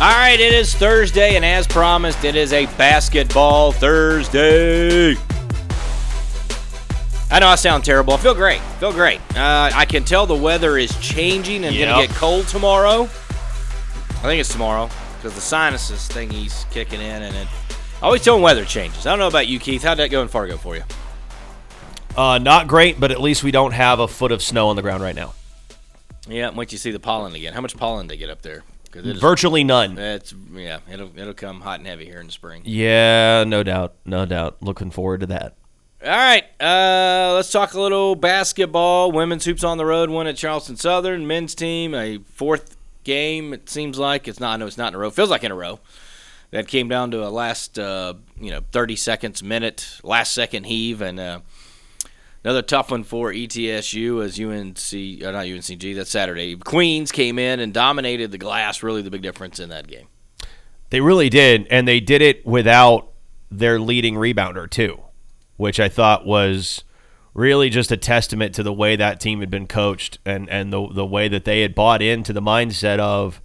All right, it is Thursday, and as promised, it is a basketball Thursday. I know I sound terrible. I feel great. I feel great. Uh, I can tell the weather is changing and Yep. going to get cold tomorrow. I think it's tomorrow because the sinuses thingy's kicking in, and it. I always tell them weather changes. I don't know about you, Keith. How'd that go in Fargo for you? Uh, not great, but at least we don't have a foot of snow on the ground right now. Yeah, once you see the pollen again. How much pollen do they get up there? Because it is, Virtually none. it's yeah, it'll it'll come hot and heavy here in the spring. Yeah, no doubt, no doubt. Looking forward to that. All right, uh, let's talk a little basketball. Women's hoops on the road, one at Charleston Southern. Men's team, a fourth game. It seems like it's not. I know it's not in a row. Feels like in a row. That came down to a last, uh, you know, 30 seconds, minute, last second heave, and uh, another tough one for ETSU as UNC, uh, not UNCG. That's Saturday. Queens came in and dominated the glass. Really, the big difference in that game. They really did, and they did it without their leading rebounder too, which I thought was really just a testament to the way that team had been coached and and the the way that they had bought into the mindset of,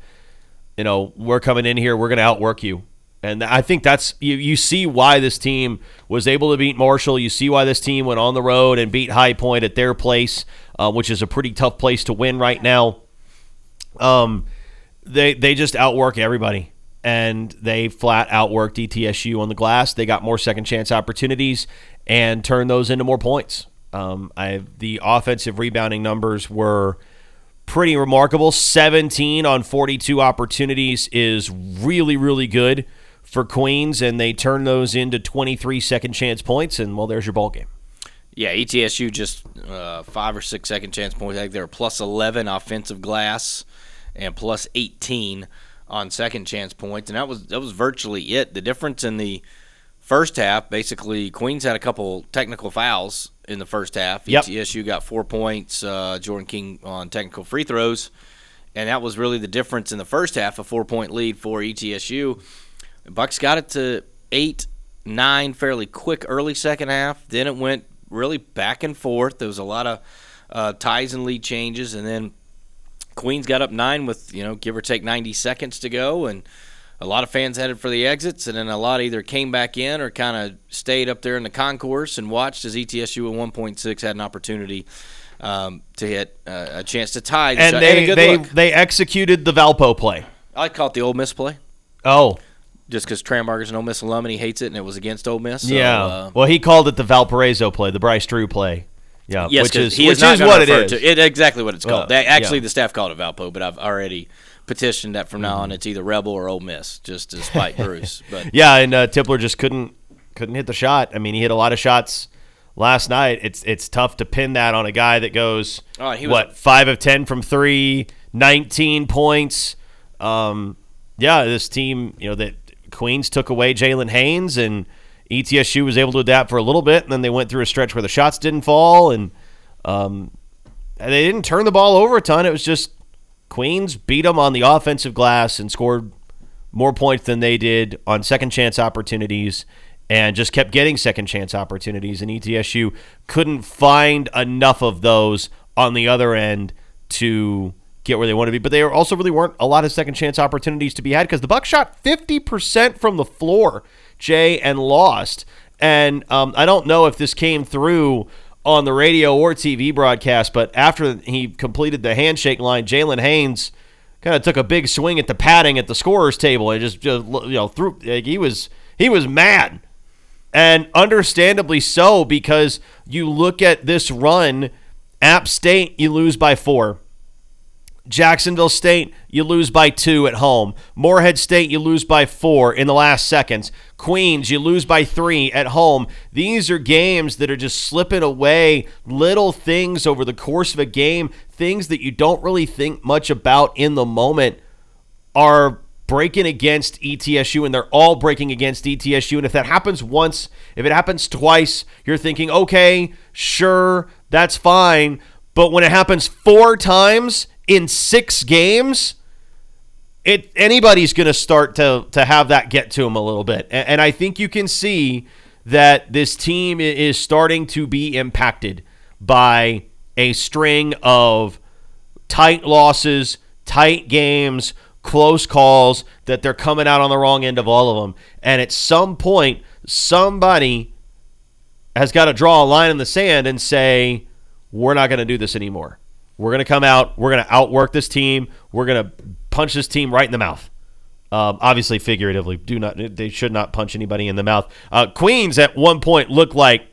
you know, we're coming in here, we're going to outwork you. And I think that's you, you see why this team was able to beat Marshall. You see why this team went on the road and beat High Point at their place, uh, which is a pretty tough place to win right now. Um, they they just outwork everybody, and they flat outworked E ETSU on the glass. They got more second chance opportunities and turned those into more points. Um, I the offensive rebounding numbers were pretty remarkable. 17 on 42 opportunities is really really good for Queens, and they turn those into 23 second chance points. And well, there's your ball game. Yeah, ETSU just uh, five or six second chance points. I think they were plus 11 offensive glass and plus 18 on second chance points, and that was that was virtually it. The difference in the first half, basically, Queens had a couple technical fouls in the first half. Yep. ETSU got four points. Uh, Jordan King on technical free throws, and that was really the difference in the first half. A four point lead for ETSU. Bucks got it to eight, nine fairly quick early second half. Then it went really back and forth. There was a lot of uh, ties and lead changes, and then Queens got up nine with you know give or take 90 seconds to go, and a lot of fans headed for the exits, and then a lot either came back in or kind of stayed up there in the concourse and watched as ETSU at 1.6 had an opportunity um, to hit uh, a chance to tie. And they a good they look. they executed the Valpo play. I call it the old Miss play. Oh, Just because Trambarger's an Ole Miss alum and he hates it, and it was against Ole Miss. So, yeah. uh, well, he called it the Valparaiso play, the Bryce Drew play. Yeah, Yes, which is he which is, what it is. To, it exactly what it's called. Well, They, actually, yeah. the staff called it Valpo, but I've already petitioned that from now on it's either Rebel or Ole Miss, just to spite Bruce. But Yeah, and uh, Tipler just couldn't couldn't hit the shot. I mean, he hit a lot of shots last night. It's it's tough to pin that on a guy that goes Oh, he was- what five of ten from three, 19 points. Um, yeah, this team, you know, that Queens took away Jalen Haynes and ETSU was able to adapt for a little bit, and then they went through a stretch where the shots didn't fall, and um, they didn't turn the ball over a ton. It was just Queens beat them on the offensive glass and scored more points than they did on second chance opportunities and just kept getting second chance opportunities. And ETSU couldn't find enough of those on the other end to get where they want to be. But there also really weren't a lot of second chance opportunities to be had because the Bucks shot 50% from the floor, Jay, and lost. And um, I don't know if this came through on the radio or TV broadcast, but after he completed the handshake line, Jalen Haynes kind of took a big swing at the padding at the scorers table and just, just you know threw like he was he was mad and understandably so because you look at this run app state you lose by four Jacksonville State, you lose by two at home. Morehead State, you lose by four in the last seconds. Queens, you lose by three at home. These are games that are just slipping away, little things over the course of a game, things that you don't really think much about in the moment are breaking against ETSU and they're all breaking against ETSU. And if that happens once, if it happens twice, you're thinking, okay, sure, that's fine. But when it happens four times in six games, it anybody's going to start to to have that get to them a little bit. And, and I think you can see that this team is starting to be impacted by a string of tight losses, tight games, close calls that they're coming out on the wrong end of all of them. And at some point, somebody has got to draw a line in the sand and say, we're not going to do this anymore. We're going to come out. We're going to outwork this team. We're going to punch this team right in the mouth. Um, obviously, figuratively, do not. They should not punch anybody in the mouth. Uh, Queens at one point looked like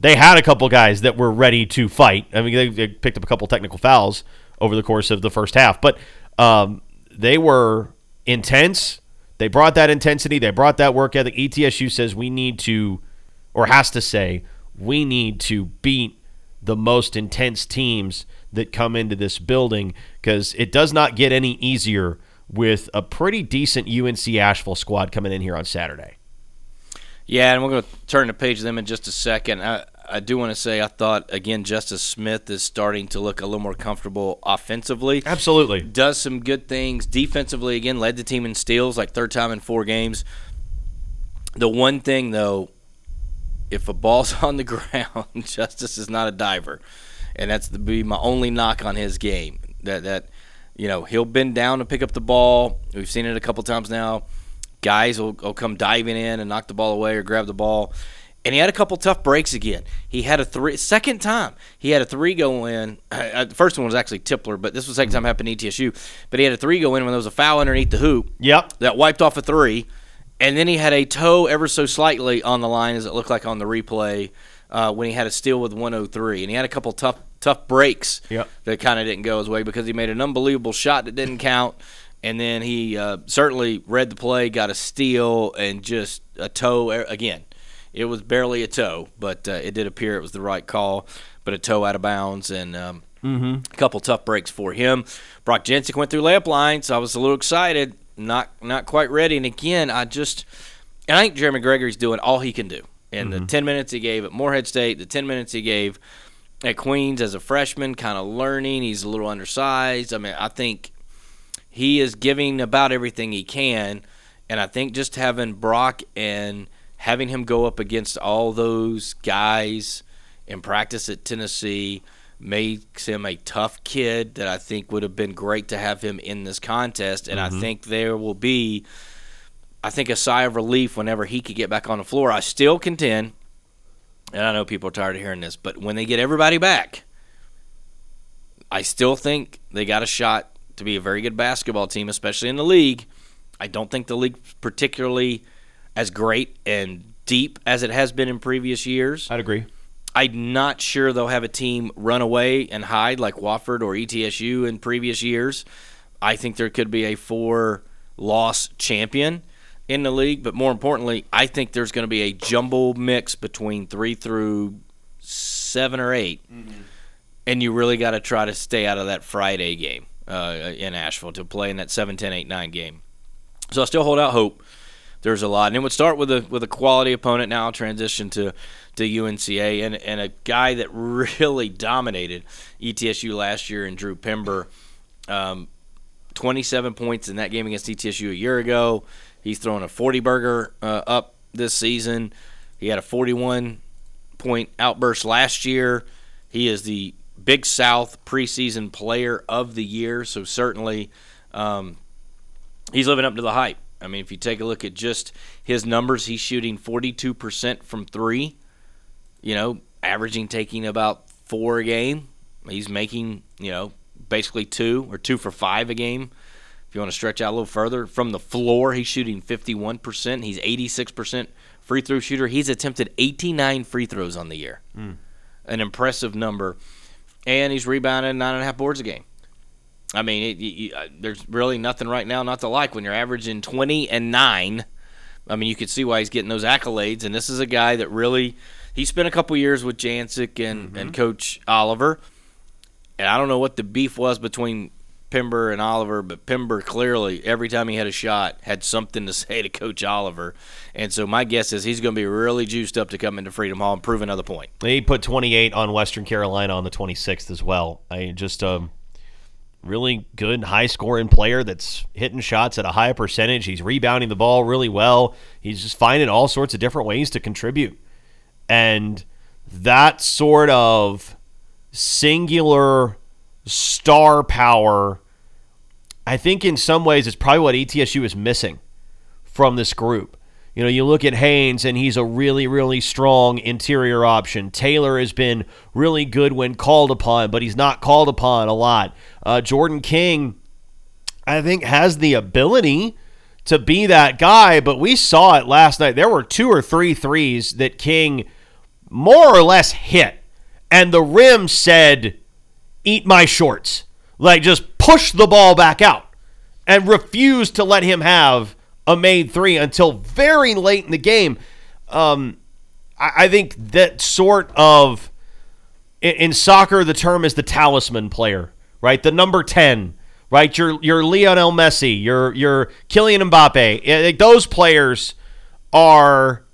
they had a couple guys that were ready to fight. I mean, they, they picked up a couple technical fouls over the course of the first half, but um, they were intense. They brought that intensity. They brought that work ethic. ETSU says we need to, or has to say, we need to beat the most intense teams that come into this building because it does not get any easier with a pretty decent UNC Asheville squad coming in here on Saturday. Yeah, and we're going to turn the page to them in just a second. I, I do want to say I thought, again, Justice Smith is starting to look a little more comfortable offensively. Absolutely. Does some good things defensively. Again, led the team in steals, like third time in four games. The one thing, though, if a ball's on the ground, Justice is not a diver, and that's the be my only knock on his game. That that you know he'll bend down to pick up the ball. We've seen it a couple times now. Guys will, will come diving in and knock the ball away or grab the ball. And he had a couple tough breaks again. He had a three second time. He had a three go in. Uh, the first one was actually Tipler, but this was the second time it happened to ETSU. But he had a three go in when there was a foul underneath the hoop Yep. that wiped off a three, and then he had a toe ever so slightly on the line, as it looked like on the replay, uh, when he had a steal with 103, and he had a couple tough tough breaks Yep. that kind of didn't go his way because he made an unbelievable shot that didn't count, and then he uh, certainly read the play, got a steal, and just a toe again. It was barely a toe, but uh, it did appear it was the right call, but a toe out of bounds and. Um, a couple tough breaks for him. Brock Jancek went through layup lines. so I was a little excited. Not not quite ready. And again, I just and I think Jeremy Gregory's doing all he can do. And the mm-hmm. ten minutes he gave at Morehead State, the ten minutes he gave at Queens as a freshman, kind of learning. He's a little undersized. I mean, I think he is giving about everything he can. And I think just having Brock and having him go up against all those guys in practice at Tennessee makes him a tough kid that I think would have been great to have him in this contest. And I mm-hmm. think there will be, I think, a sigh of relief whenever he could get back on the floor. I still contend, and I know people are tired of hearing this, but when they get everybody back, I still think they got a shot to be a very good basketball team, especially in the league. I don't think the league particularly as great and deep as it has been in previous years. I'd agree. I'm not sure they'll have a team run away and hide like Wofford or ETSU in previous years. I think there could be a four loss champion in the league, but more importantly, I think there's going to be a jumble mix between three through seven or 8 and you really got to try to stay out of that Friday game uh, in Asheville to play in that 7 10 8 9 game. So I still hold out hope. There's a lot, and it would start with a with a quality opponent. Now transition to to UNCA and and a guy that really dominated ETSU last year in Drew Pember. Um, 27 points in that game against ETSU a year ago. He's throwing a 40 burger uh, up this season. He had a 41 point outburst last year. He is the Big South preseason player of the year, so certainly um, he's living up to the hype. I mean, if you take a look at just his numbers, he's shooting 42% from three, you know, averaging taking about four a game. He's making, you know, basically two or two for five a game. If you want to stretch out a little further, from the floor, he's shooting 51%. He's 86% free throw shooter. He's attempted 89 free throws on the year. An impressive number. And he's rebounded nine and a half boards a game. I mean, it, you, uh, there's really nothing right now not to like when you're averaging 20 and 9. I mean, you could see why he's getting those accolades. And this is a guy that really, he spent a couple years with Jancek and, and Coach Oliver. And I don't know what the beef was between Pember and Oliver, but Pember clearly every time he had a shot had something to say to Coach Oliver, and so my guess is he's going to be really juiced up to come into Freedom Hall and prove another point. He put 28 on Western Carolina on the 26th as well. I just um, really good high scoring player that's hitting shots at a high percentage. He's rebounding the ball really well. He's just finding all sorts of different ways to contribute. And that sort of singular star power, I think in some ways it's probably what ETSU is missing from this group. You know, you look at Haynes, and he's a really, really strong interior option. Taylor has been really good when called upon, but he's not called upon a lot. Uh, Jordan King, I think, has the ability to be that guy, but we saw it last night. There were two or three threes that King more or less hit, and the rim said, Eat my shorts. Like, just push the ball back out and refuse to let him have a made three until very late in the game. Um, I, I think that sort of in, in, soccer, the term is the talisman player, right? The number ten, right? Your your Lionel Messi, your your Kylian Mbappe. Those players are.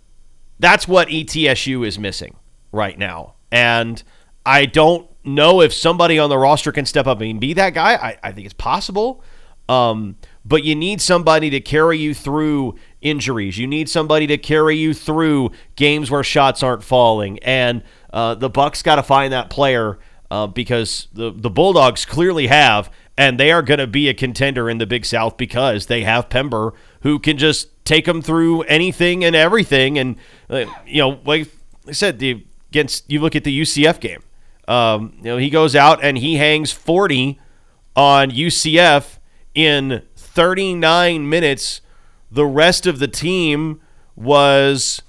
That's what ETSU is missing right now, and I don't know if somebody on the roster can step up and be that guy. I, I think it's possible. Um, but you need somebody to carry you through injuries. You need somebody to carry you through games where shots aren't falling. And uh, the Bucks got to find that player uh, because the the Bulldogs clearly have, and they are going to be a contender in the Big South because they have Pember who can just take them through anything and everything. And uh, you know, like I said, the against you look at the UCF game. Um, you know, he goes out and he hangs 40 on UCF in 39 minutes. The rest of the team was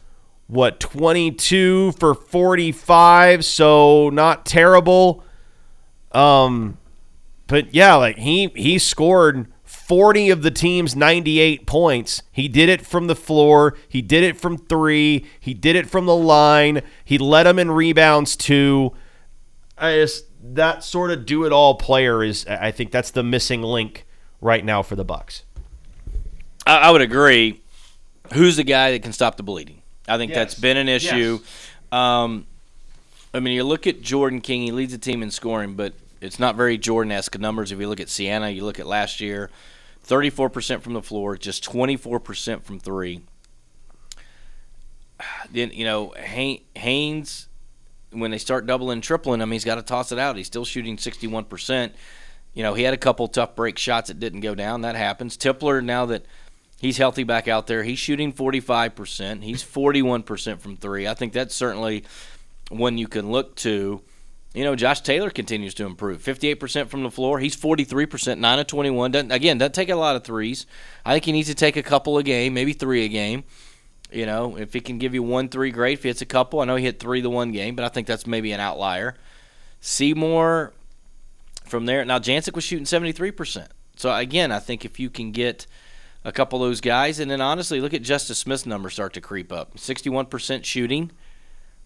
what 22 for 45, so not terrible. Um, but yeah, like he he scored 40 of the team's 98 points. He did it from the floor. He did it from three. He did it from the line. He led them in rebounds too. I just that sort of do it all player is. I think that's the missing link right now for the Bucks. I, I would agree. Who's the guy that can stop the bleeding? I think yes. that's been an issue. Yes. Um, I mean, you look at Jordan King; he leads the team in scoring, but it's not very Jordan-esque numbers. If you look at Sienna, you look at last year, 34% from the floor, just 24% from three. Then you know Haynes, when they start doubling, tripling him, he's got to toss it out. He's still shooting 61% you know, he had a couple tough break shots that didn't go down. That happens. Tipler, now that he's healthy back out there, he's shooting 45%. He's 41% from three. I think that's certainly one you can look to. You know, Josh Taylor continues to improve. 58% from the floor. He's 43%, 9 of 21. Doesn't, again, doesn't take a lot of threes. I think he needs to take a couple a game, maybe three a game. You know, if he can give you one three, great. If he hits a couple, I know he hit three the one game, but I think that's maybe an outlier. Seymour, from there. Now Jancek was shooting 73%. So again, I think if you can get a couple of those guys, and then honestly, look at Justice Smith's numbers start to creep up. 61% shooting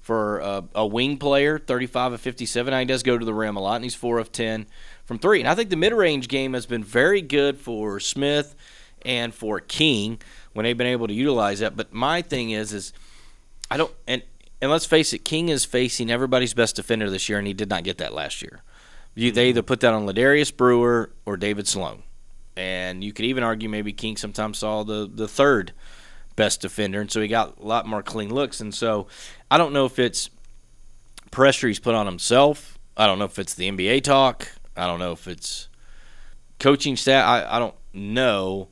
for a, a, wing player, 35 of 57. Now he does go to the rim a lot, and he's 4 of 10 from three. And I think the mid-range game has been very good for Smith and for King when they've been able to utilize that. But my thing is, is I don't and and let's face it, King is facing everybody's best defender this year, and he did not get that last year. You, they either mm-hmm. put that on Ladarius Brewer or David Sloan. And you could even argue maybe King sometimes saw the, the third best defender, and so he got a lot more clean looks. And so I don't know if it's pressure he's put on himself. I don't know if it's the NBA talk. I don't know if it's coaching staff. I, I don't know,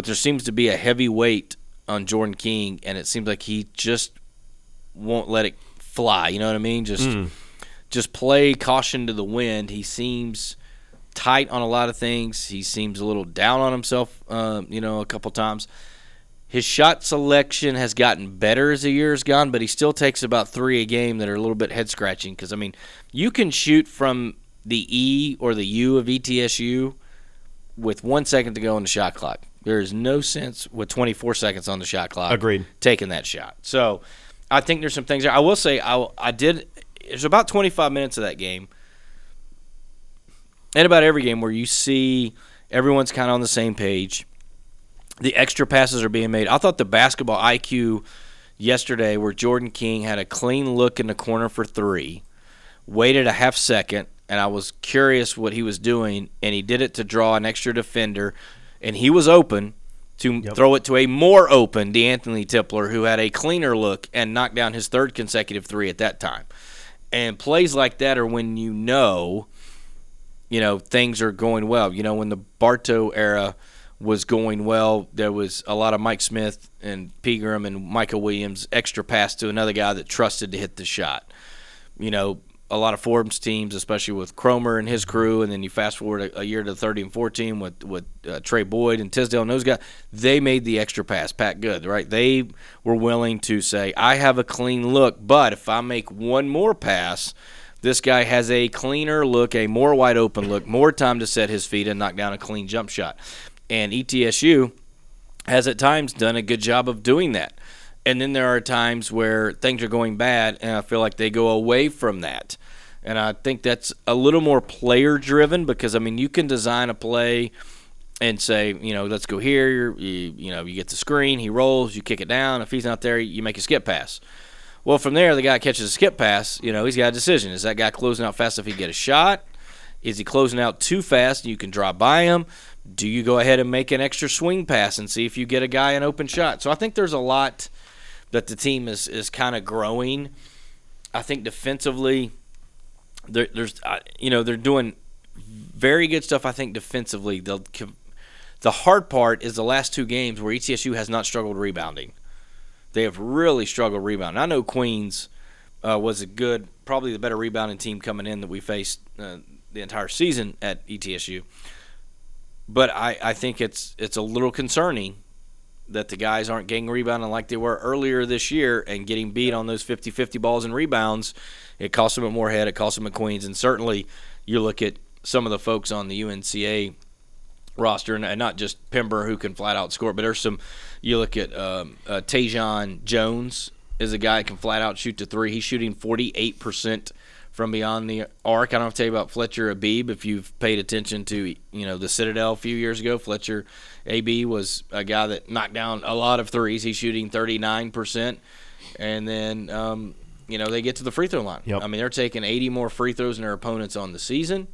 but there seems to be a heavy weight on Jordan King, and it seems like he just won't let it fly. You know what I mean? Just. Mm just play caution to the wind. He seems tight on a lot of things. He seems a little down on himself, uh, you know, a couple times. His shot selection has gotten better as the years gone, but he still takes about three a game that are a little bit head scratching. Because I mean, you can shoot from the E or the U of ETSU with one second to go on the shot clock. There is no sense with 24 seconds on the shot clock. Agreed. Taking that shot. So I think there's some things there. I will say I, I did there's about 25 minutes of that game and about every game where you see everyone's kind of on the same page. The extra passes are being made. I thought the basketball IQ yesterday, where Jordan King had a clean look in the corner for three, waited a half second, and I was curious what he was doing, and he did it to draw an extra defender, and he was open to Yep. throw it to a more open DeAnthony Tipler, who had a cleaner look and knocked down his third consecutive three at that time. And plays like that are when you know, you know, things are going well. You know, when the Bartow era was going well, there was a lot of Mike Smith and Pegram and Michael Williams extra pass to another guy that trusted to hit the shot. You know, a lot of Forbes teams, especially with Cromer and his crew, and then you fast forward a, a year to the 30 and 14 with with uh, Trey Boyd and Tisdale and those guys. They made the extra pass. Pat Good, right? They were willing to say, "I have a clean look, but if I make one more pass." This guy has a cleaner look, a more wide open look, more time to set his feet and knock down a clean jump shot. And ETSU has at times done a good job of doing that. And then there are times where things are going bad, and I feel like they go away from that. And I think that's a little more player driven because, I mean, you can design a play and say, you know, let's go here. You, you know, you get the screen, he rolls, you kick it down. If he's not there, you make a skip pass. Well, from there, the guy catches a skip pass. You know, he's got a decision. Is that guy closing out fast if he get a shot? Is he closing out too fast and you can drop by him? Do you go ahead and make an extra swing pass and see if you get a guy an open shot? So I think there's a lot that the team is is kind of growing. I think defensively, there, there's you know they're doing very good stuff. I think defensively, the the hard part is the last two games where ETSU has not struggled rebounding. They have really struggled rebounding. I know Queens uh, was a good, probably the better rebounding team coming in that we faced uh, the entire season at ETSU. But I, I think it's it's a little concerning that the guys aren't getting rebounding like they were earlier this year and getting beat on those 50-50 balls and rebounds. It cost them at Morehead, it cost them at Queens, and certainly you look at some of the folks on the UNCA roster, and not just Pember who can flat out score, but there's some. You look at um, uh, Tajon Jones is a guy that can flat out shoot to three. He's shooting 48 percent from beyond the arc. I don't have to tell you about Fletcher Abee if you've paid attention to you know the Citadel a few years ago. Fletcher Abee was a guy that knocked down a lot of threes. He's shooting 39 percent, and then um, you know they get to the free throw line. Yep. I mean they're taking 80 more free throws than their opponents on the season.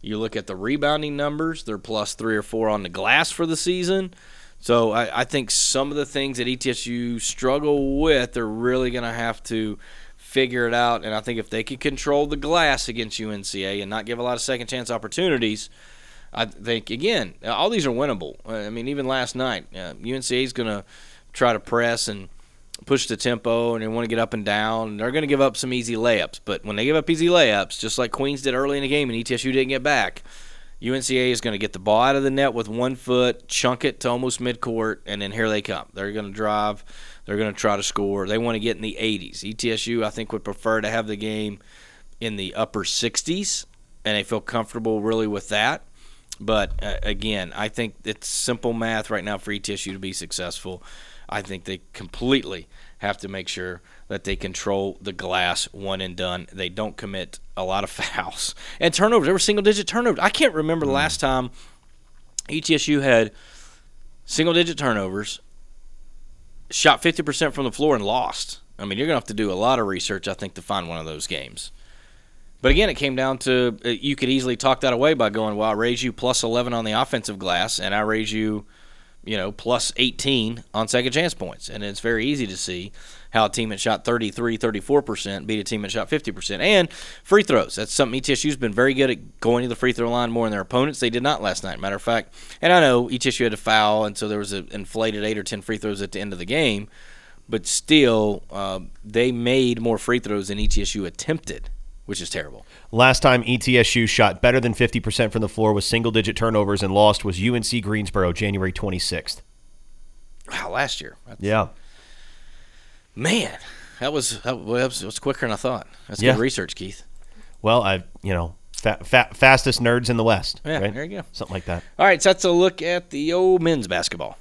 You look at the rebounding numbers; they're plus three or four on the glass for the season. So I, I think some of the things that ETSU struggle with, they're really going to have to figure it out. And I think if they could control the glass against UNCA and not give a lot of second chance opportunities, I think again all these are winnable. I mean, even last night, uh, UNCA is going to try to press and push the tempo, and they want to get up and down. And they're going to give up some easy layups, but when they give up easy layups, just like Queens did early in the game, and ETSU didn't get back. UNCA is going to get the ball out of the net with one foot, chunk it to almost midcourt, and then here they come. They're going to drive. They're going to try to score. They want to get in the 80s. E ETSU, I think, would prefer to have the game in the upper 60s, and they feel comfortable really with that. But uh, again, I think it's simple math right now for ETSU to be successful. I think they completely have to make sure that they control the glass one and done. They don't commit a lot of fouls and turnovers. There were single digit turnovers. I can't remember the last time ETSU had single digit turnovers, shot 50% from the floor and lost. I mean, you're going to have to do a lot of research, I think, to find one of those games. But again, it came down to uh, you could easily talk that away by going, well, I raise you plus 11 on the offensive glass, and I raise you, you know, plus 18 on second chance points. And it's very easy to see how a team that shot 33, 34% beat a team that shot 50%. And free throws. That's something ETSU's been very good at going to the free throw line more than their opponents. They did not last night, matter of fact. And I know ETSU had to foul, and so there was an inflated 8 or 10 free throws at the end of the game. But still, um, they made more free throws than ETSU attempted, which is terrible. Last time ETSU shot better than 50% from the floor with single digit turnovers and lost was UNC Greensboro, January 26th. Wow, last year. Yeah. Man, that was that was, that was quicker than I thought. That's yeah. good research, Keith. Well, I you know fa- fa- fastest nerds in the West. Yeah, right? there you go. Something like that. All right, so that's a look at the old men's basketball.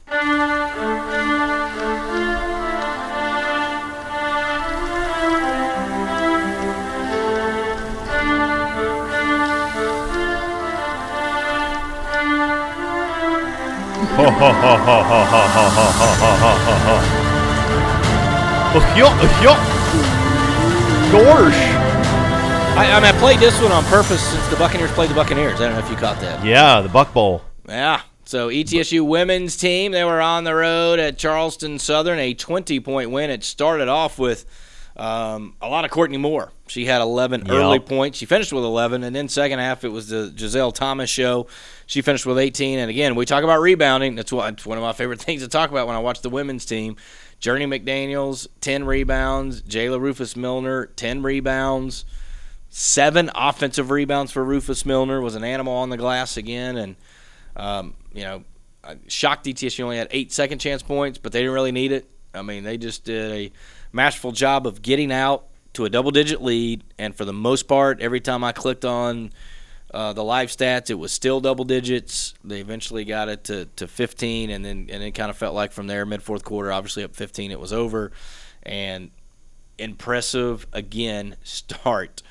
Ha ha ha ha ha ha ha ha ha ha ha. Gorsh. I, I mean, I played this one on purpose since the Buccaneers played the Buccaneers. I don't know if you caught that. Yeah, the Buck Bowl. Yeah. So ETSU women's team, they were on the road at Charleston Southern, a 20-point win. It started off with um, a lot of Courtney Moore. She had 11 Yep. early points. She finished with 11, and then second half it was the Giselle Thomas show. She finished with 18. And again, we talk about rebounding. That's one of my favorite things to talk about when I watch the women's team. Journey McDaniels, 10 rebounds. Jayla Rufus Milner, 10 rebounds. Seven offensive rebounds for Rufus Milner. Was an animal on the glass again, and um, you know, shocked ETSU only had eight second chance points, but they didn't really need it. I mean, they just did a masterful job of getting out to a double digit lead, and for the most part, every time I clicked on uh, the live stats, it was still double digits. They eventually got it to, to 15, and then and it kind of felt like from there, mid fourth quarter, obviously up 15, it was over, and impressive again start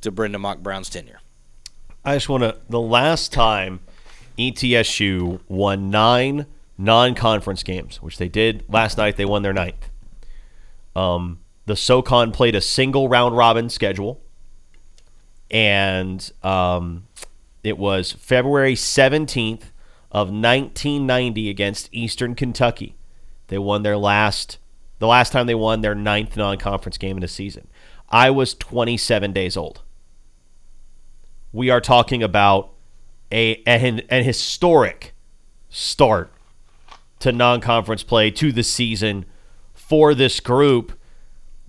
to Brenda Mock Brown's tenure. I just want to. The last time ETSU won nine non-conference games, which they did last night, they won their ninth. Um, the SoCon played a single round robin schedule, and um, it was February seventeenth of 1990 against Eastern Kentucky. They won their last, the last time they won their ninth non-conference game in a season. I was 27 days old we are talking about a an, an historic start to non-conference play to the season for this group.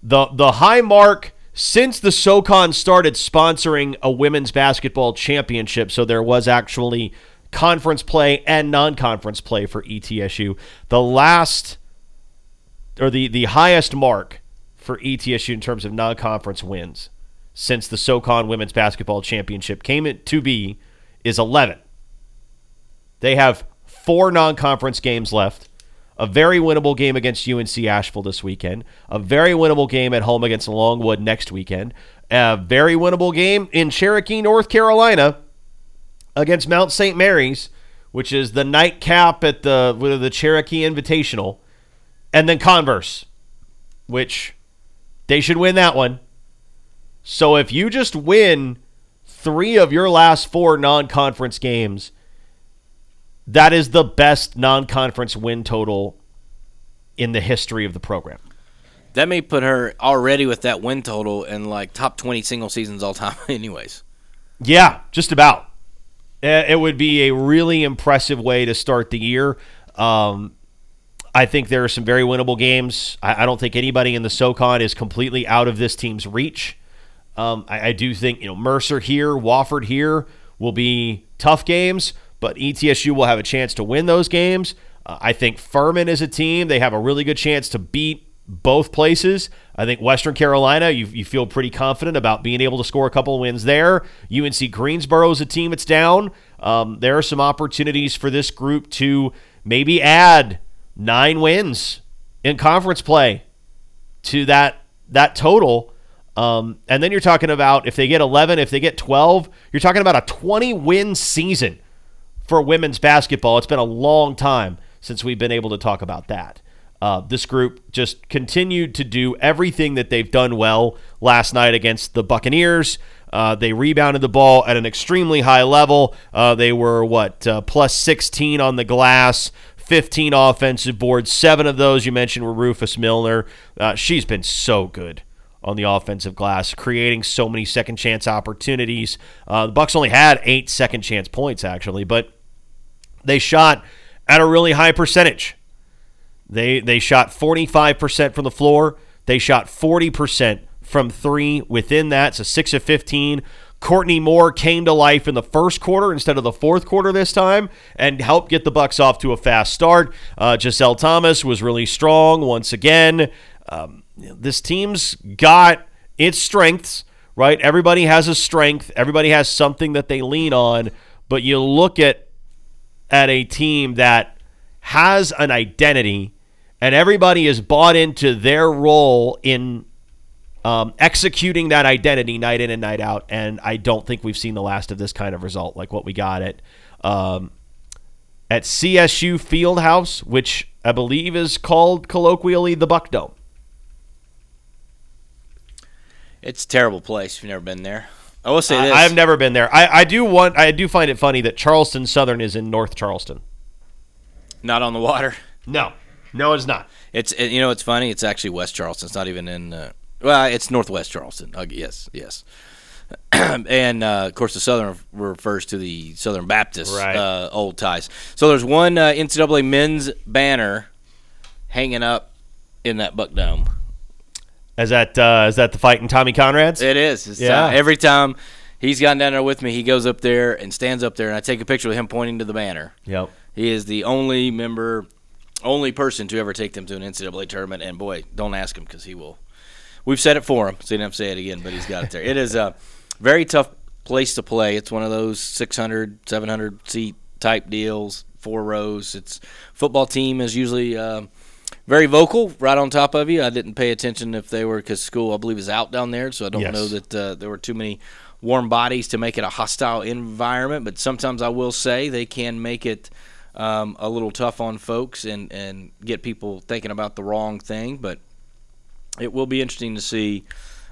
The the high mark since the SoCon started sponsoring a women's basketball championship, so there was actually conference play and non-conference play for ETSU. The last or the the highest mark for ETSU in terms of non-conference wins since the SoCon Women's Basketball Championship came to be is 11. They have four non-conference games left. A very winnable game against UNC Asheville this weekend. A very winnable game at home against Longwood next weekend. A very winnable game in Cherokee, North Carolina against Mount St. Mary's, which is the nightcap at the the Cherokee Invitational. And then Converse, which they should win that one. So if you just win three of your last four non conference games, that is the best non conference win total in the history of the program. That may put her already with that win total in like top 20 single seasons all time, anyways. Yeah, just about. Uh, It would be a really impressive way to start the year. Um, I think there are some very winnable games. I, I don't think anybody in the SoCon is completely out of this team's reach. Um, I, I do think you know Mercer here, Wofford here will be tough games, but ETSU will have a chance to win those games. Uh, I think Furman is a team they have a really good chance to beat both places. I think Western Carolina, you, you feel pretty confident about being able to score a couple wins there. UNC Greensboro is a team that's down. Um, there are some opportunities for this group to maybe add nine wins in conference play to that that total. Um, and then you're talking about if they get 11, if they get 12, you're talking about a 20 win season for women's basketball. It's been a long time since we've been able to talk about that. Uh, this group just continued to do everything that they've done well last night against the Buccaneers. Uh, they rebounded the ball at an extremely high level. Uh, they were, what, uh, plus 16 on the glass, 15 offensive boards. Seven of those you mentioned were Rufus Milner. Uh, she's been so good on the offensive glass, creating so many second chance opportunities. Uh, the Bucks only had eight second chance points, actually, but they shot at a really high percentage. They they shot 45% from the floor. They shot 40% from three within that. So six of 15. Courtney Moore came to life in the first quarter instead of the fourth quarter this time and helped get the Bucks off to a fast start. Uh, Giselle Thomas was really strong once again. Um, this team's got its strengths, right? Everybody has a strength. Everybody has something that they lean on. But you look at at a team that has an identity and everybody is bought into their role in um, executing that identity night in and night out. And I don't think we've seen the last of this kind of result like what we got at um, at CSU Fieldhouse, which I believe is called colloquially the Buck Dome. It's a terrible place if you've never been there. I will say I, this. I've never been there. I, I do want. I do find it funny that Charleston Southern is in North Charleston. not on the water. No, no, it's not. It's you know it's funny. It's actually West Charleston. It's not even in. Uh, well, it's Northwest Charleston. Uh, yes, yes. and uh, of course, the Southern refers to the Southern Baptist Right. uh, old ties. So there's one uh, NCAA men's banner hanging up in that Buck Dome. Is that uh, is that the fighting Tommy Conrad's? It is. It's, Yeah. uh, every time he's gotten down there with me, he goes up there and stands up there, and I take a picture with him pointing to the banner. Yep. He is the only member, only person to ever take them to an NCAA tournament. And boy, don't ask him because he will. We've said it for him, so you don't have to say it again, but he's got it there. it is a very tough place to play. It's one of those 600, 700 seat type deals, four rows. It's football team is usually um very vocal, right on top of you. I didn't pay attention if they were because school, I believe, is out down there, so I don't Yes. know that uh, there were too many warm bodies to make it a hostile environment. But sometimes I will say they can make it um, a little tough on folks and and get people thinking about the wrong thing. But it will be interesting to see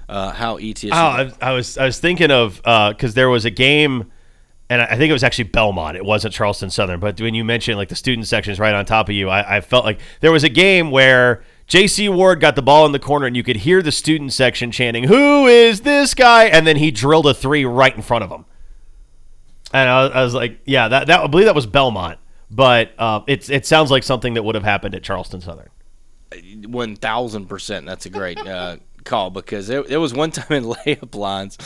uh, how ETSU. Oh, I, I was I was thinking of because there was a game, and I think it was actually Belmont. It wasn't Charleston Southern, but when you mentioned like the student section is right on top of you, I, I felt like there was a game where J.C. Ward got the ball in the corner, and you could hear the student section chanting, "Who is this guy?" And then he drilled a three right in front of him. And I was, I was like, "Yeah, that, that I believe that was Belmont." But uh, it's it sounds like something that would have happened at Charleston Southern. one thousand percent. That's a great uh, call because there, there was one time in layup lines,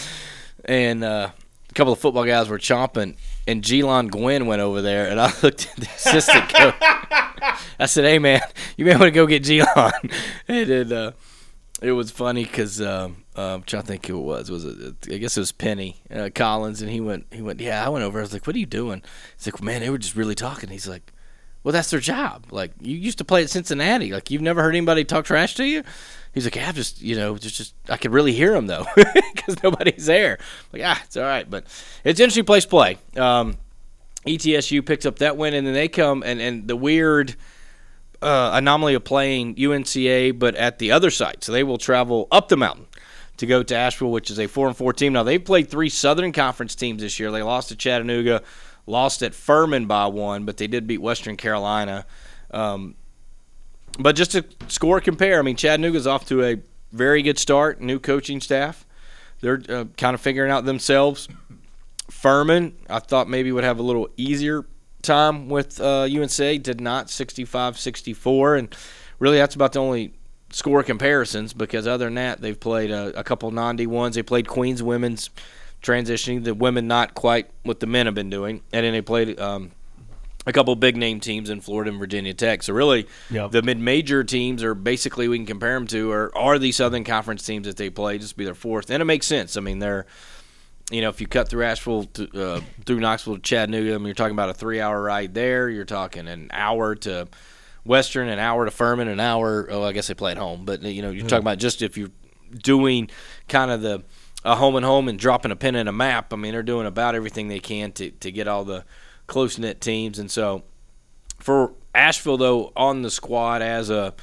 and uh, a couple of football guys were chomping, and Gelon Gwynn went over there, and I looked at the assistant coach. I said, "Hey man, you may want to go get Gelon." and it, uh, it was funny because um, uh, I'm trying to think who it was. Was it? I guess it was Penny uh, Collins, and he went. He went. Yeah, I went over. I was like, "What are you doing?" He's like, "Man, they were just really talking." He's like. Well, that's their job. Like you used to play at Cincinnati. Like you've never heard anybody talk trash to you. He's like, yeah, I've just you know, just just I could really hear him though because nobody's there. Like ah, it's all right, but it's an interesting place to play. Um, ETSU picks up that win, and then they come and and the weird uh, anomaly of playing UNCA, but at the other side. So they will travel up the mountain to go to Asheville, which is a four and four team. Now they've played three Southern Conference teams this year. They lost to Chattanooga, lost at Furman by one, but they did beat Western Carolina. Um, but just to score compare, I mean Chattanooga's off to a very good start. New coaching staff, they're uh, kind of figuring out themselves. Furman, I thought maybe would have a little easier time with uh, UNC. Did not 65-64, and really that's about the only score comparisons because other than that, they've played a, a couple non-D ones. They played Queens women's transitioning, the women not quite what the men have been doing, and then they played um, a couple big name teams in Florida and Virginia Tech. So really, Yep. the mid-major teams are basically we can compare them to are are the Southern Conference teams that they play. Just be their fourth, and it makes sense. I mean, they're you know, if you cut through Asheville to, uh, through Knoxville to Chattanooga, I mean, you're talking about a three-hour ride there. You're talking an hour to Western, an hour to Furman, an hour. Oh, I guess they play at home, but you know, you're talking about just if you're doing kind of the a home and home and dropping a pin in a map. I mean, they're doing about everything they can to to get all the close knit teams, and so for Asheville though on the squad as a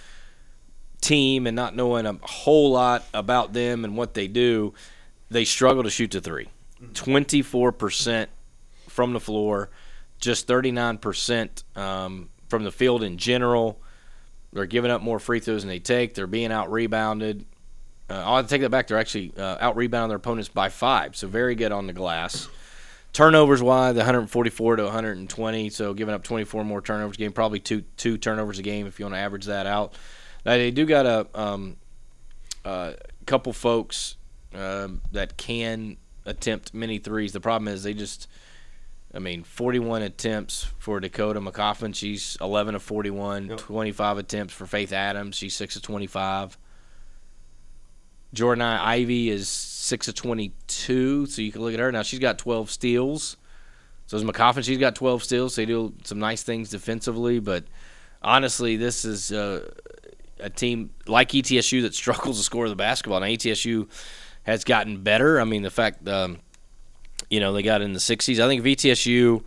team and not knowing a whole lot about them and what they do, they struggle to shoot to three. 24% from the floor, just 39% um, from the field in general. They're giving up more free throws than they take. They're being out rebounded. Uh, I'll take that back. They're actually uh, out rebounding their opponents by five, so very good on the glass. Turnovers wise, 144 to 120, so giving up 24 more turnovers a game, probably two two turnovers a game if you want to average that out. Now, they do got a um, uh, couple folks um, that can attempt many threes. The problem is they just, I mean, 41 attempts for Dakota McCoffin. She's 11 of 41. 25 attempts for Faith Adams. She's 6 of 25. Jordan Ivy is 6 of 22, so you can look at her. Now, she's got 12 steals. So is McCoffin. She's got 12 steals. So they do some nice things defensively, but honestly, this is uh, a team like ETSU that struggles to score the basketball. Now, ETSU has gotten better. I mean, the fact, um, you know, they got in the 60s. I think ETSU,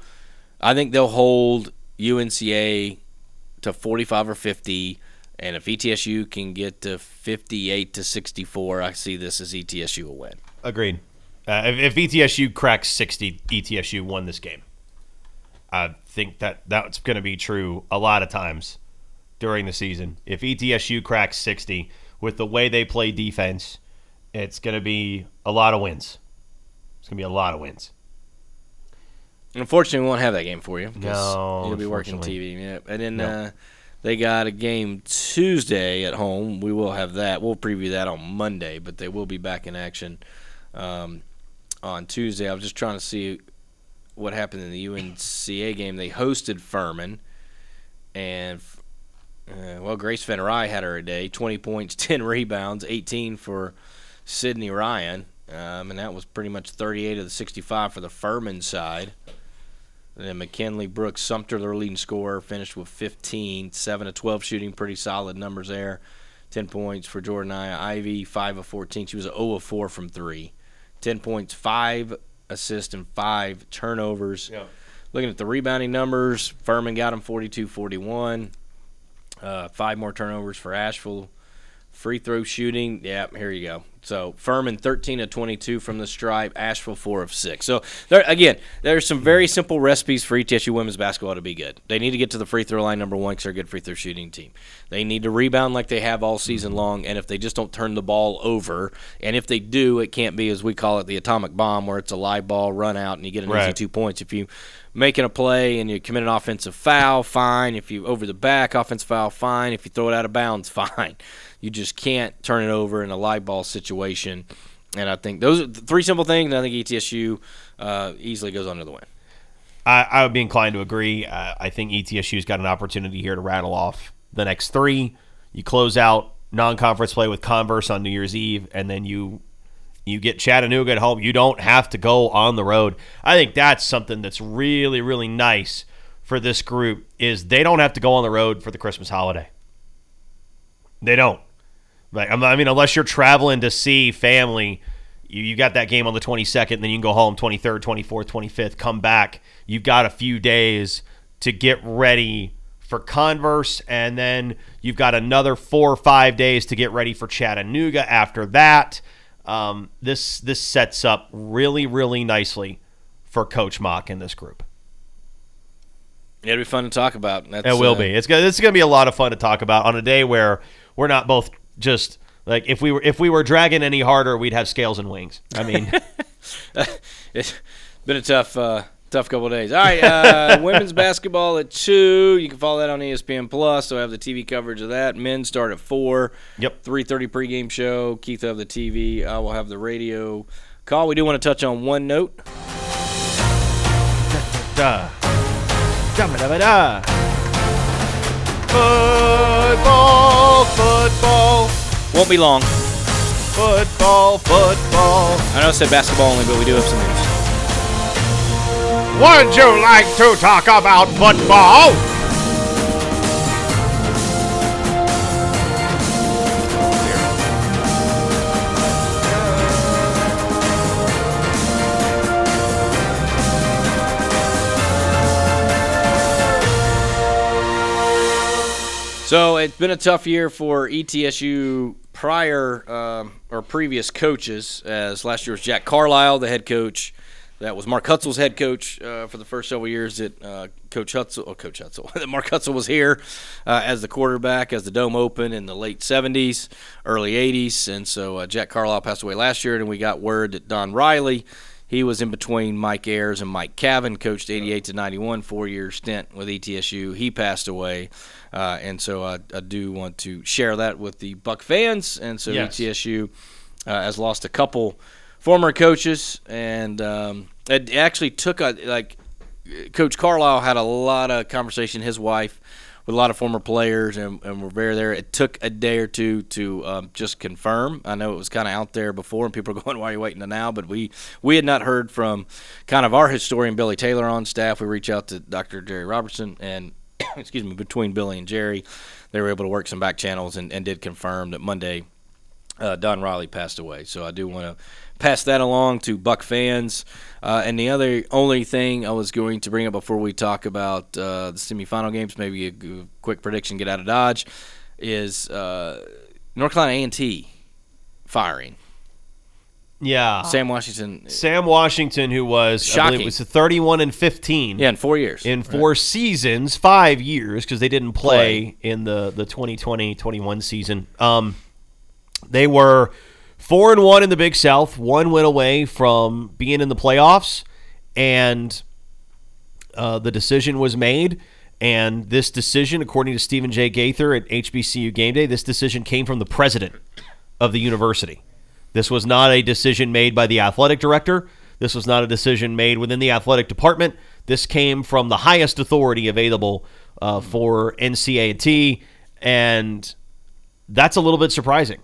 I think they'll hold UNCA to 45 or 50, and if ETSU can get to 58 to 64, I see this as ETSU a win. Agreed. Uh, if, if ETSU cracks 60, ETSU won this game. I think that that's going to be true a lot of times during the season. If ETSU cracks 60 with the way they play defense, it's going to be a lot of wins. It's going to be a lot of wins. Unfortunately, we won't have that game for you. 'cause No, you'll be working. TV. Yeah, and then No. uh, they got a game Tuesday at home. We will have that. We'll preview that on Monday, but they will be back in action um, on Tuesday. I was just trying to see what happened in the UNCA game. They hosted Furman, and uh, well, Grace Fennerai had her a day: twenty points, ten rebounds, eighteen for Sydney Ryan, um, and that was pretty much thirty-eight of the sixty-five for the Furman side. And then McKinley Brooks Sumter, their leading scorer, finished with 15, 7 of 12 shooting, pretty solid numbers there. 10 points for Jordan Ivy, 5 of 14. She was 0 of 4 from 3. 10 points, 5 assists, and 5 turnovers. Looking at the rebounding numbers, Furman got him 42 41. Uh, five more turnovers for Asheville. Free throw shooting, yeah, here you go. So Furman 13 of 22 from the stripe, Asheville 4 of 6. So there again, there's some very simple recipes for ETSU women's basketball to be good. They need to get to the free throw line number one because they're a good free throw shooting team. They need to rebound like they have all season mm-hmm. long, and if they just don't turn the ball over, and if they do, it can't be as we call it the atomic bomb, where it's a live ball run out and you get an easy two points. If you making a play and you commit an offensive foul, fine. If you over the back offensive foul, fine. If you throw it out of bounds, fine. You just can't turn it over in a live ball situation. And I think those are three simple things. And I think ETSU uh, easily goes under the win. I, I would be inclined to agree. Uh, I think ETSU's got an opportunity here to rattle off the next three. You close out non-conference play with Converse on New Year's Eve, and then you you get Chattanooga at home. You don't have to go on the road. I think that's something that's really really nice for this group is they don't have to go on the road for the Christmas holiday. They don't. Like I mean, unless you're traveling to see family, you, you got that game on the 22nd, then you can go home 23rd, 24th, 25th, come back. You've got a few days to get ready for Converse, and then you've got another four or five days to get ready for Chattanooga after that. Um, this this sets up really, really nicely for Coach Mock in this group. It'll be fun to talk about. That's, It will uh, be. It's gonna, it's going to be a lot of fun to talk about on a day where we're not both just like if we were if we were dragging any harder, we'd have scales and wings. I mean, it's been a tough, uh, tough couple of days. All right, uh, women's basketball at two. You can follow that on ESPN Plus. So I have the TV coverage of that. Men start at four. Yep. Three thirty pregame show. Keith will have the TV. I will have the radio call. We do want to touch on one note. da, da, da. Football, football, Won't be long. football, football. I know I said basketball only, but we do have some. Would you like to talk about football? So it's been a tough year for ETSU prior um, or previous coaches, as last year was Jack Carlisle, the head coach. That was Mark Hutzel's head coach uh, for the first several years that uh, Coach Hutzel, oh, Coach Hutzel, that Mark Hutzel was here uh, as the quarterback as the dome opened in the late 70s, early 80s. And so uh, Jack Carlisle passed away last year, and we got word that Don Riley, he was in between Mike Ayers and Mike Cavan, coached 88 to 91, four year stint with ETSU. He passed away. Uh, and so I, I do want to share that with the Buck fans. And so Yes. ETSU uh, has lost a couple former coaches, and um, it actually took a like Coach Carlisle had a lot of conversation. His wife with a lot of former players, and, and we're very there. It took a day or two to um, just confirm. I know it was kind of out there before, and people are going, "Why are you waiting to now?" But we we had not heard from kind of our historian Billy Taylor on staff. We reached out to Dr. Jerry Robertson, and excuse me, between Billy and Jerry, they were able to work some back channels and, and did confirm that Monday uh, Don Riley passed away. So I do want to pass that along to Buck fans. Uh, and the other only thing I was going to bring up before we talk about uh, the semifinal games, maybe a quick prediction, get out of Dodge, is uh, North Carolina A&T firing Yeah. Sam Washington. Sam Washington, who was I believe Shocking. it was 31 and 15 Yeah, in four years. in four seasons, five years, because they didn't play, Play. in the the 2020-21 season. Um, they were four and one in the Big South, one win away from being in the playoffs, and uh, the decision was made. And this decision, according to Stephen J. Gaither at HBCU Game Day, this decision came from the president of the university. This was not a decision made by the athletic director. This was not a decision made within the athletic department. This came from the highest authority available uh, for NCAA, and that's a little bit surprising.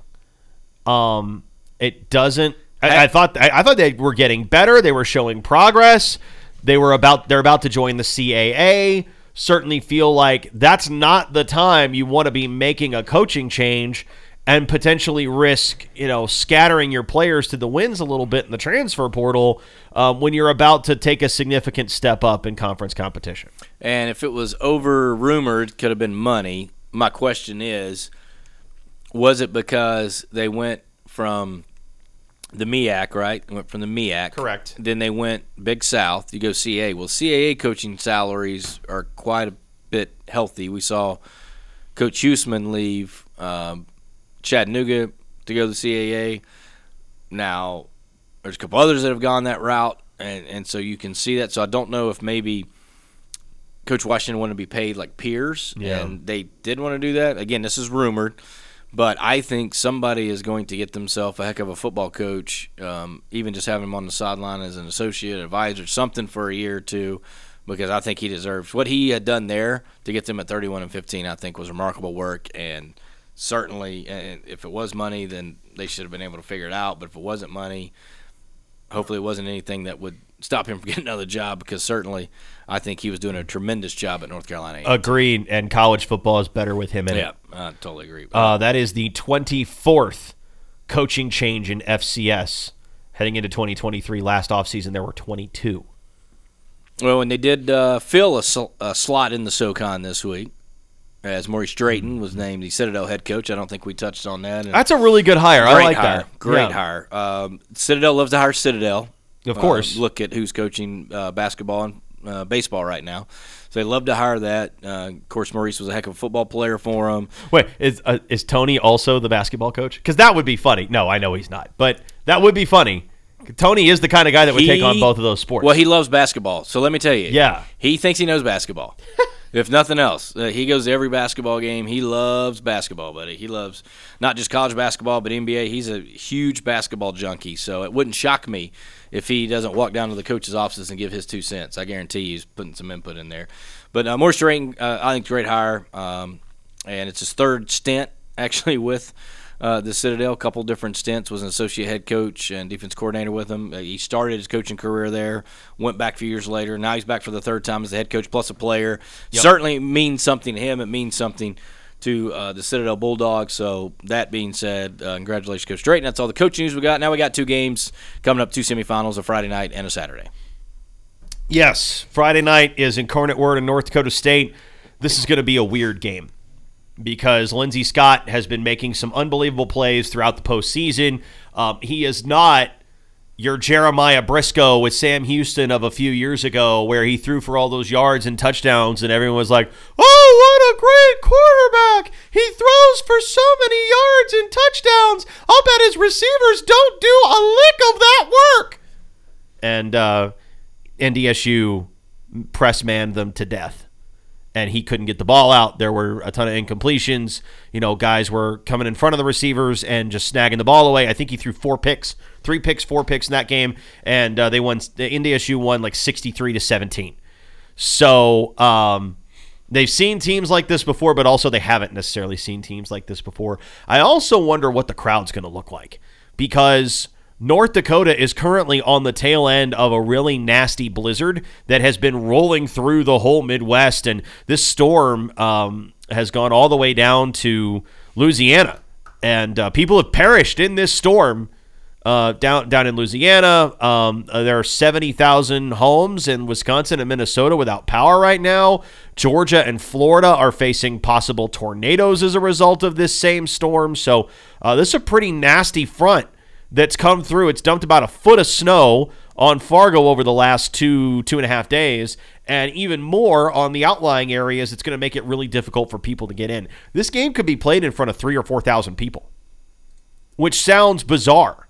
Um, it doesn't. I, I thought I, I thought they were getting better. They were showing progress. They were about. They're about to join the CAA. Certainly feel like that's not the time you want to be making a coaching change and potentially risk, you know, scattering your players to the winds a little bit in the transfer portal um, when you're about to take a significant step up in conference competition. And if it was over rumored, could have been money. My question is, was it because they went from the MEAC, right? Went from the MEAC. Correct. Then they went Big South. You go CAA. Well, CAA coaching salaries are quite a bit healthy. We saw Coach Huesman leave um, Chattanooga to go to the CAA. Now, there's a couple others that have gone that route, and, and so you can see that. So I don't know if maybe Coach Washington wanted to be paid like peers, Yeah. and they did want to do that. Again, this is rumored, but I think somebody is going to get themselves a heck of a football coach, um, even just having him on the sideline as an associate advisor, something for a year or two, because I think he deserves what he had done there to get them at 31 and 15. I think was remarkable work, and certainly, and if it was money, then they should have been able to figure it out. But if it wasn't money, hopefully it wasn't anything that would stop him from getting another job because certainly I think he was doing a tremendous job at North Carolina. Agreed. And college football is better with him in it. yeah, I totally agree. Uh, that is the 24th coaching change in FCS heading into 2023. Last offseason, there were 22. well, and they did uh, fill a, sl- a slot in the SoCon this week as Maurice Drayton was named the Citadel head coach. I don't think we touched on that. And That's a really good hire. I like hire. that. Great Yeah. hire. Um, Citadel loves to hire Citadel. Of Uh, course. look at who's coaching uh, basketball and uh, baseball right now. So they love to hire that. Uh, of course, Maurice was a heck of a football player for them. Wait, is uh, is Tony also the basketball coach? Because that would be funny. No, I know he's not, but that would be funny. Tony is the kind of guy that would take on both of those sports. Well, he loves basketball. So let me tell you. Yeah. He thinks he knows basketball. if nothing else, uh, he goes to every basketball game. He loves basketball, buddy. He loves not just college basketball, but NBA. He's a huge basketball junkie. So it wouldn't shock me if he doesn't walk down to the coach's offices and give his two cents. I guarantee he's putting some input in there. But uh, Maurice Drayton, uh, I think, great hire. Um, and it's his third stint actually with uh, the Citadel. A couple different stints. Was an associate head coach and defense coordinator with them. Uh, he started his coaching career there. Went back a few years later. Now he's back for the third time as the head coach plus a player. Certainly means something to him. It means something to uh, the Citadel Bulldogs. So that being said, uh, congratulations, Coach Drayton. That's all the coaching news we got. Now we got two games coming up, two semifinals, a Friday night and a Saturday. Yes, Friday night is Incarnate Word in North Dakota State. This is going to be a weird game because Lindsey Scott has been making some unbelievable plays throughout the postseason. Um, he is not your Jeremiah Briscoe with Sam Houston of a few years ago, where he threw for all those yards and touchdowns, and everyone was like, "Oh, what a great quarterback! He throws for so many yards and touchdowns. I'll bet his receivers don't do a lick of that work." And uh, NDSU press manned them to death. And he couldn't get the ball out. There were a ton of incompletions. You know, guys were coming in front of the receivers and just snagging the ball away. I think he threw four picks, three picks, four picks in that game, and uh, they won. The NDSU won like sixty-three to seventeen. So um, they've seen teams like this before, but also they haven't necessarily seen teams like this before. I also wonder what the crowd's going to look like because North Dakota is currently on the tail end of a really nasty blizzard that has been rolling through the whole Midwest, and this storm um, has gone all the way down to Louisiana. and uh, people have perished in this storm uh, down down in Louisiana. Um, uh, there are seventy thousand homes in Wisconsin and Minnesota without power right now. Georgia and Florida are facing possible tornadoes as a result of this same storm. So uh, this is a pretty nasty front that's come through. It's dumped about a foot of snow on Fargo over the last two two and a half days, and even more on the outlying areas. It's going to make it really difficult for people to get in. This game could be played in front of three or four thousand people, which sounds bizarre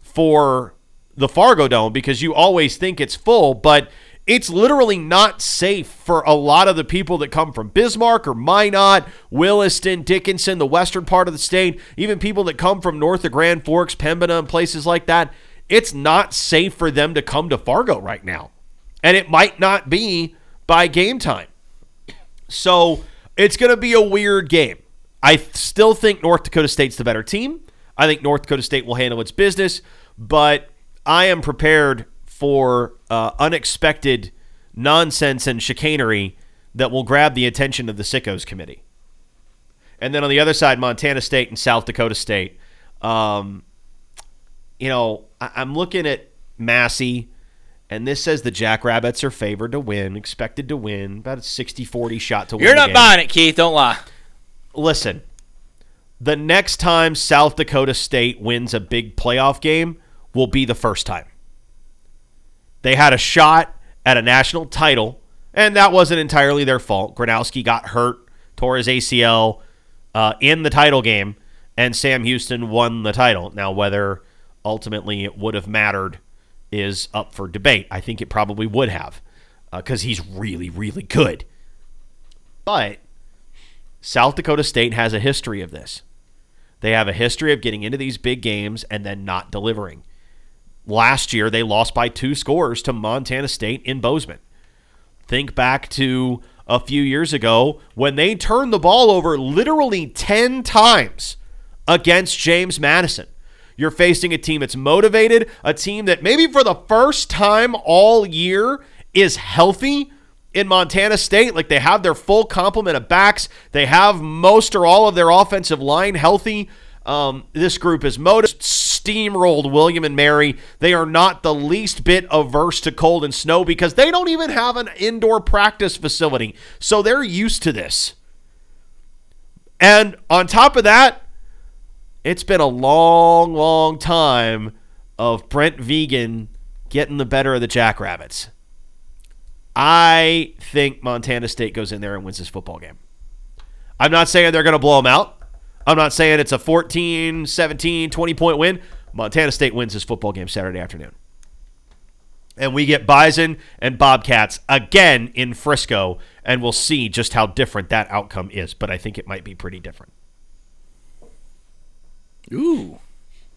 for the Fargo Dome because you always think it's full, but it's literally not safe for a lot of the people that come from Bismarck or Minot, Williston, Dickinson, the western part of the state, even people that come from north of Grand Forks, Pembina, and places like that. It's not safe for them to come to Fargo right now. And it might not be by game time. So it's going to be a weird game. I still think North Dakota State's the better team. I think North Dakota State will handle its business, but I am prepared for uh, unexpected nonsense and chicanery that will grab the attention of the Sickos Committee. And then on the other side, Montana State and South Dakota State. Um, you know, I- I'm looking at Massey, and this says the Jackrabbits are favored to win, expected to win, about a 60 40 shot to win. You're not game. buying it, Keith. Don't lie. Listen, the next time South Dakota State wins a big playoff game will be the first time. They had a shot at a national title, and that wasn't entirely their fault. Gronowski got hurt, tore his ACL uh, in the title game, and Sam Houston won the title. Now, whether ultimately it would have mattered is up for debate. I think it probably would have because he's really, really good. But South Dakota State has a history of this. They have a history of getting into these big games and then not delivering. Last year, they lost by two scores to Montana State in Bozeman. Think back to a few years ago when they turned the ball over literally 10 times against James Madison. You're facing a team that's motivated, a team that maybe for the first time all year is healthy in Montana State. Like they have their full complement of backs, they have most or all of their offensive line healthy. Um, this group is motivated, steamrolled William and Mary. They are not the least bit averse to cold and snow because they don't even have an indoor practice facility. So they're used to this. And on top of that, it's been a long, long time of Brent Vigen getting the better of the Jackrabbits. I think Montana State goes in there and wins this football game. I'm not saying they're going to blow them out. I'm not saying it's a 14, 17, 20 point win. Montana State wins this football game Saturday afternoon. And we get Bison and Bobcats again in Frisco, and we'll see just how different that outcome is. But I think it might be pretty different. Ooh.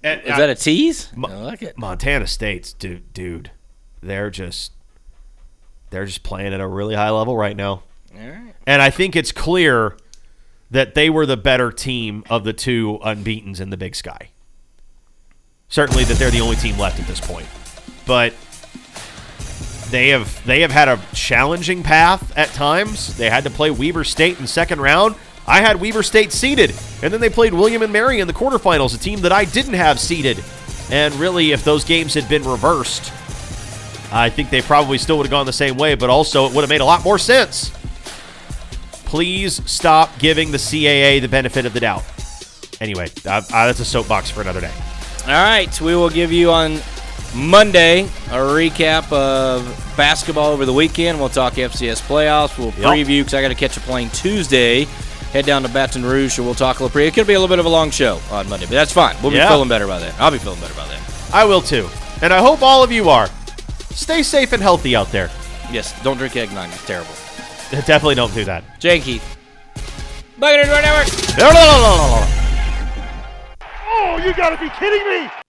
And Is that a tease? Mo- I like it. Montana State's dude, dude, they're just they're just playing at a really high level right now. All right. And I think it's clear that they were the better team of the two unbeatens in the Big Sky. Certainly that they're the only team left at this point. But they have they have had a challenging path at times. They had to play Weber State in second round. I had Weber State seeded, and then they played William and Mary in the quarterfinals, a team that I didn't have seeded. And really, if those games had been reversed, I think they probably still would have gone the same way, but also it would have made a lot more sense. Please stop giving the CAA the benefit of the doubt. Anyway, uh, uh, that's a soapbox for another day. All right, we will give you on Monday a recap of basketball over the weekend. We'll talk FCS playoffs. We'll preview because I got to catch a plane Tuesday. Head down to Baton Rouge, and we'll talk a little pre. It could be a little bit of a long show on Monday, but that's fine. We'll be Yeah. feeling better by then. I'll be feeling better by then. I will too. And I hope all of you are. Stay safe and healthy out there. Yes, don't drink eggnog. It's terrible. Definitely don't do that. And Keith. Network. Oh, you gotta be kidding me!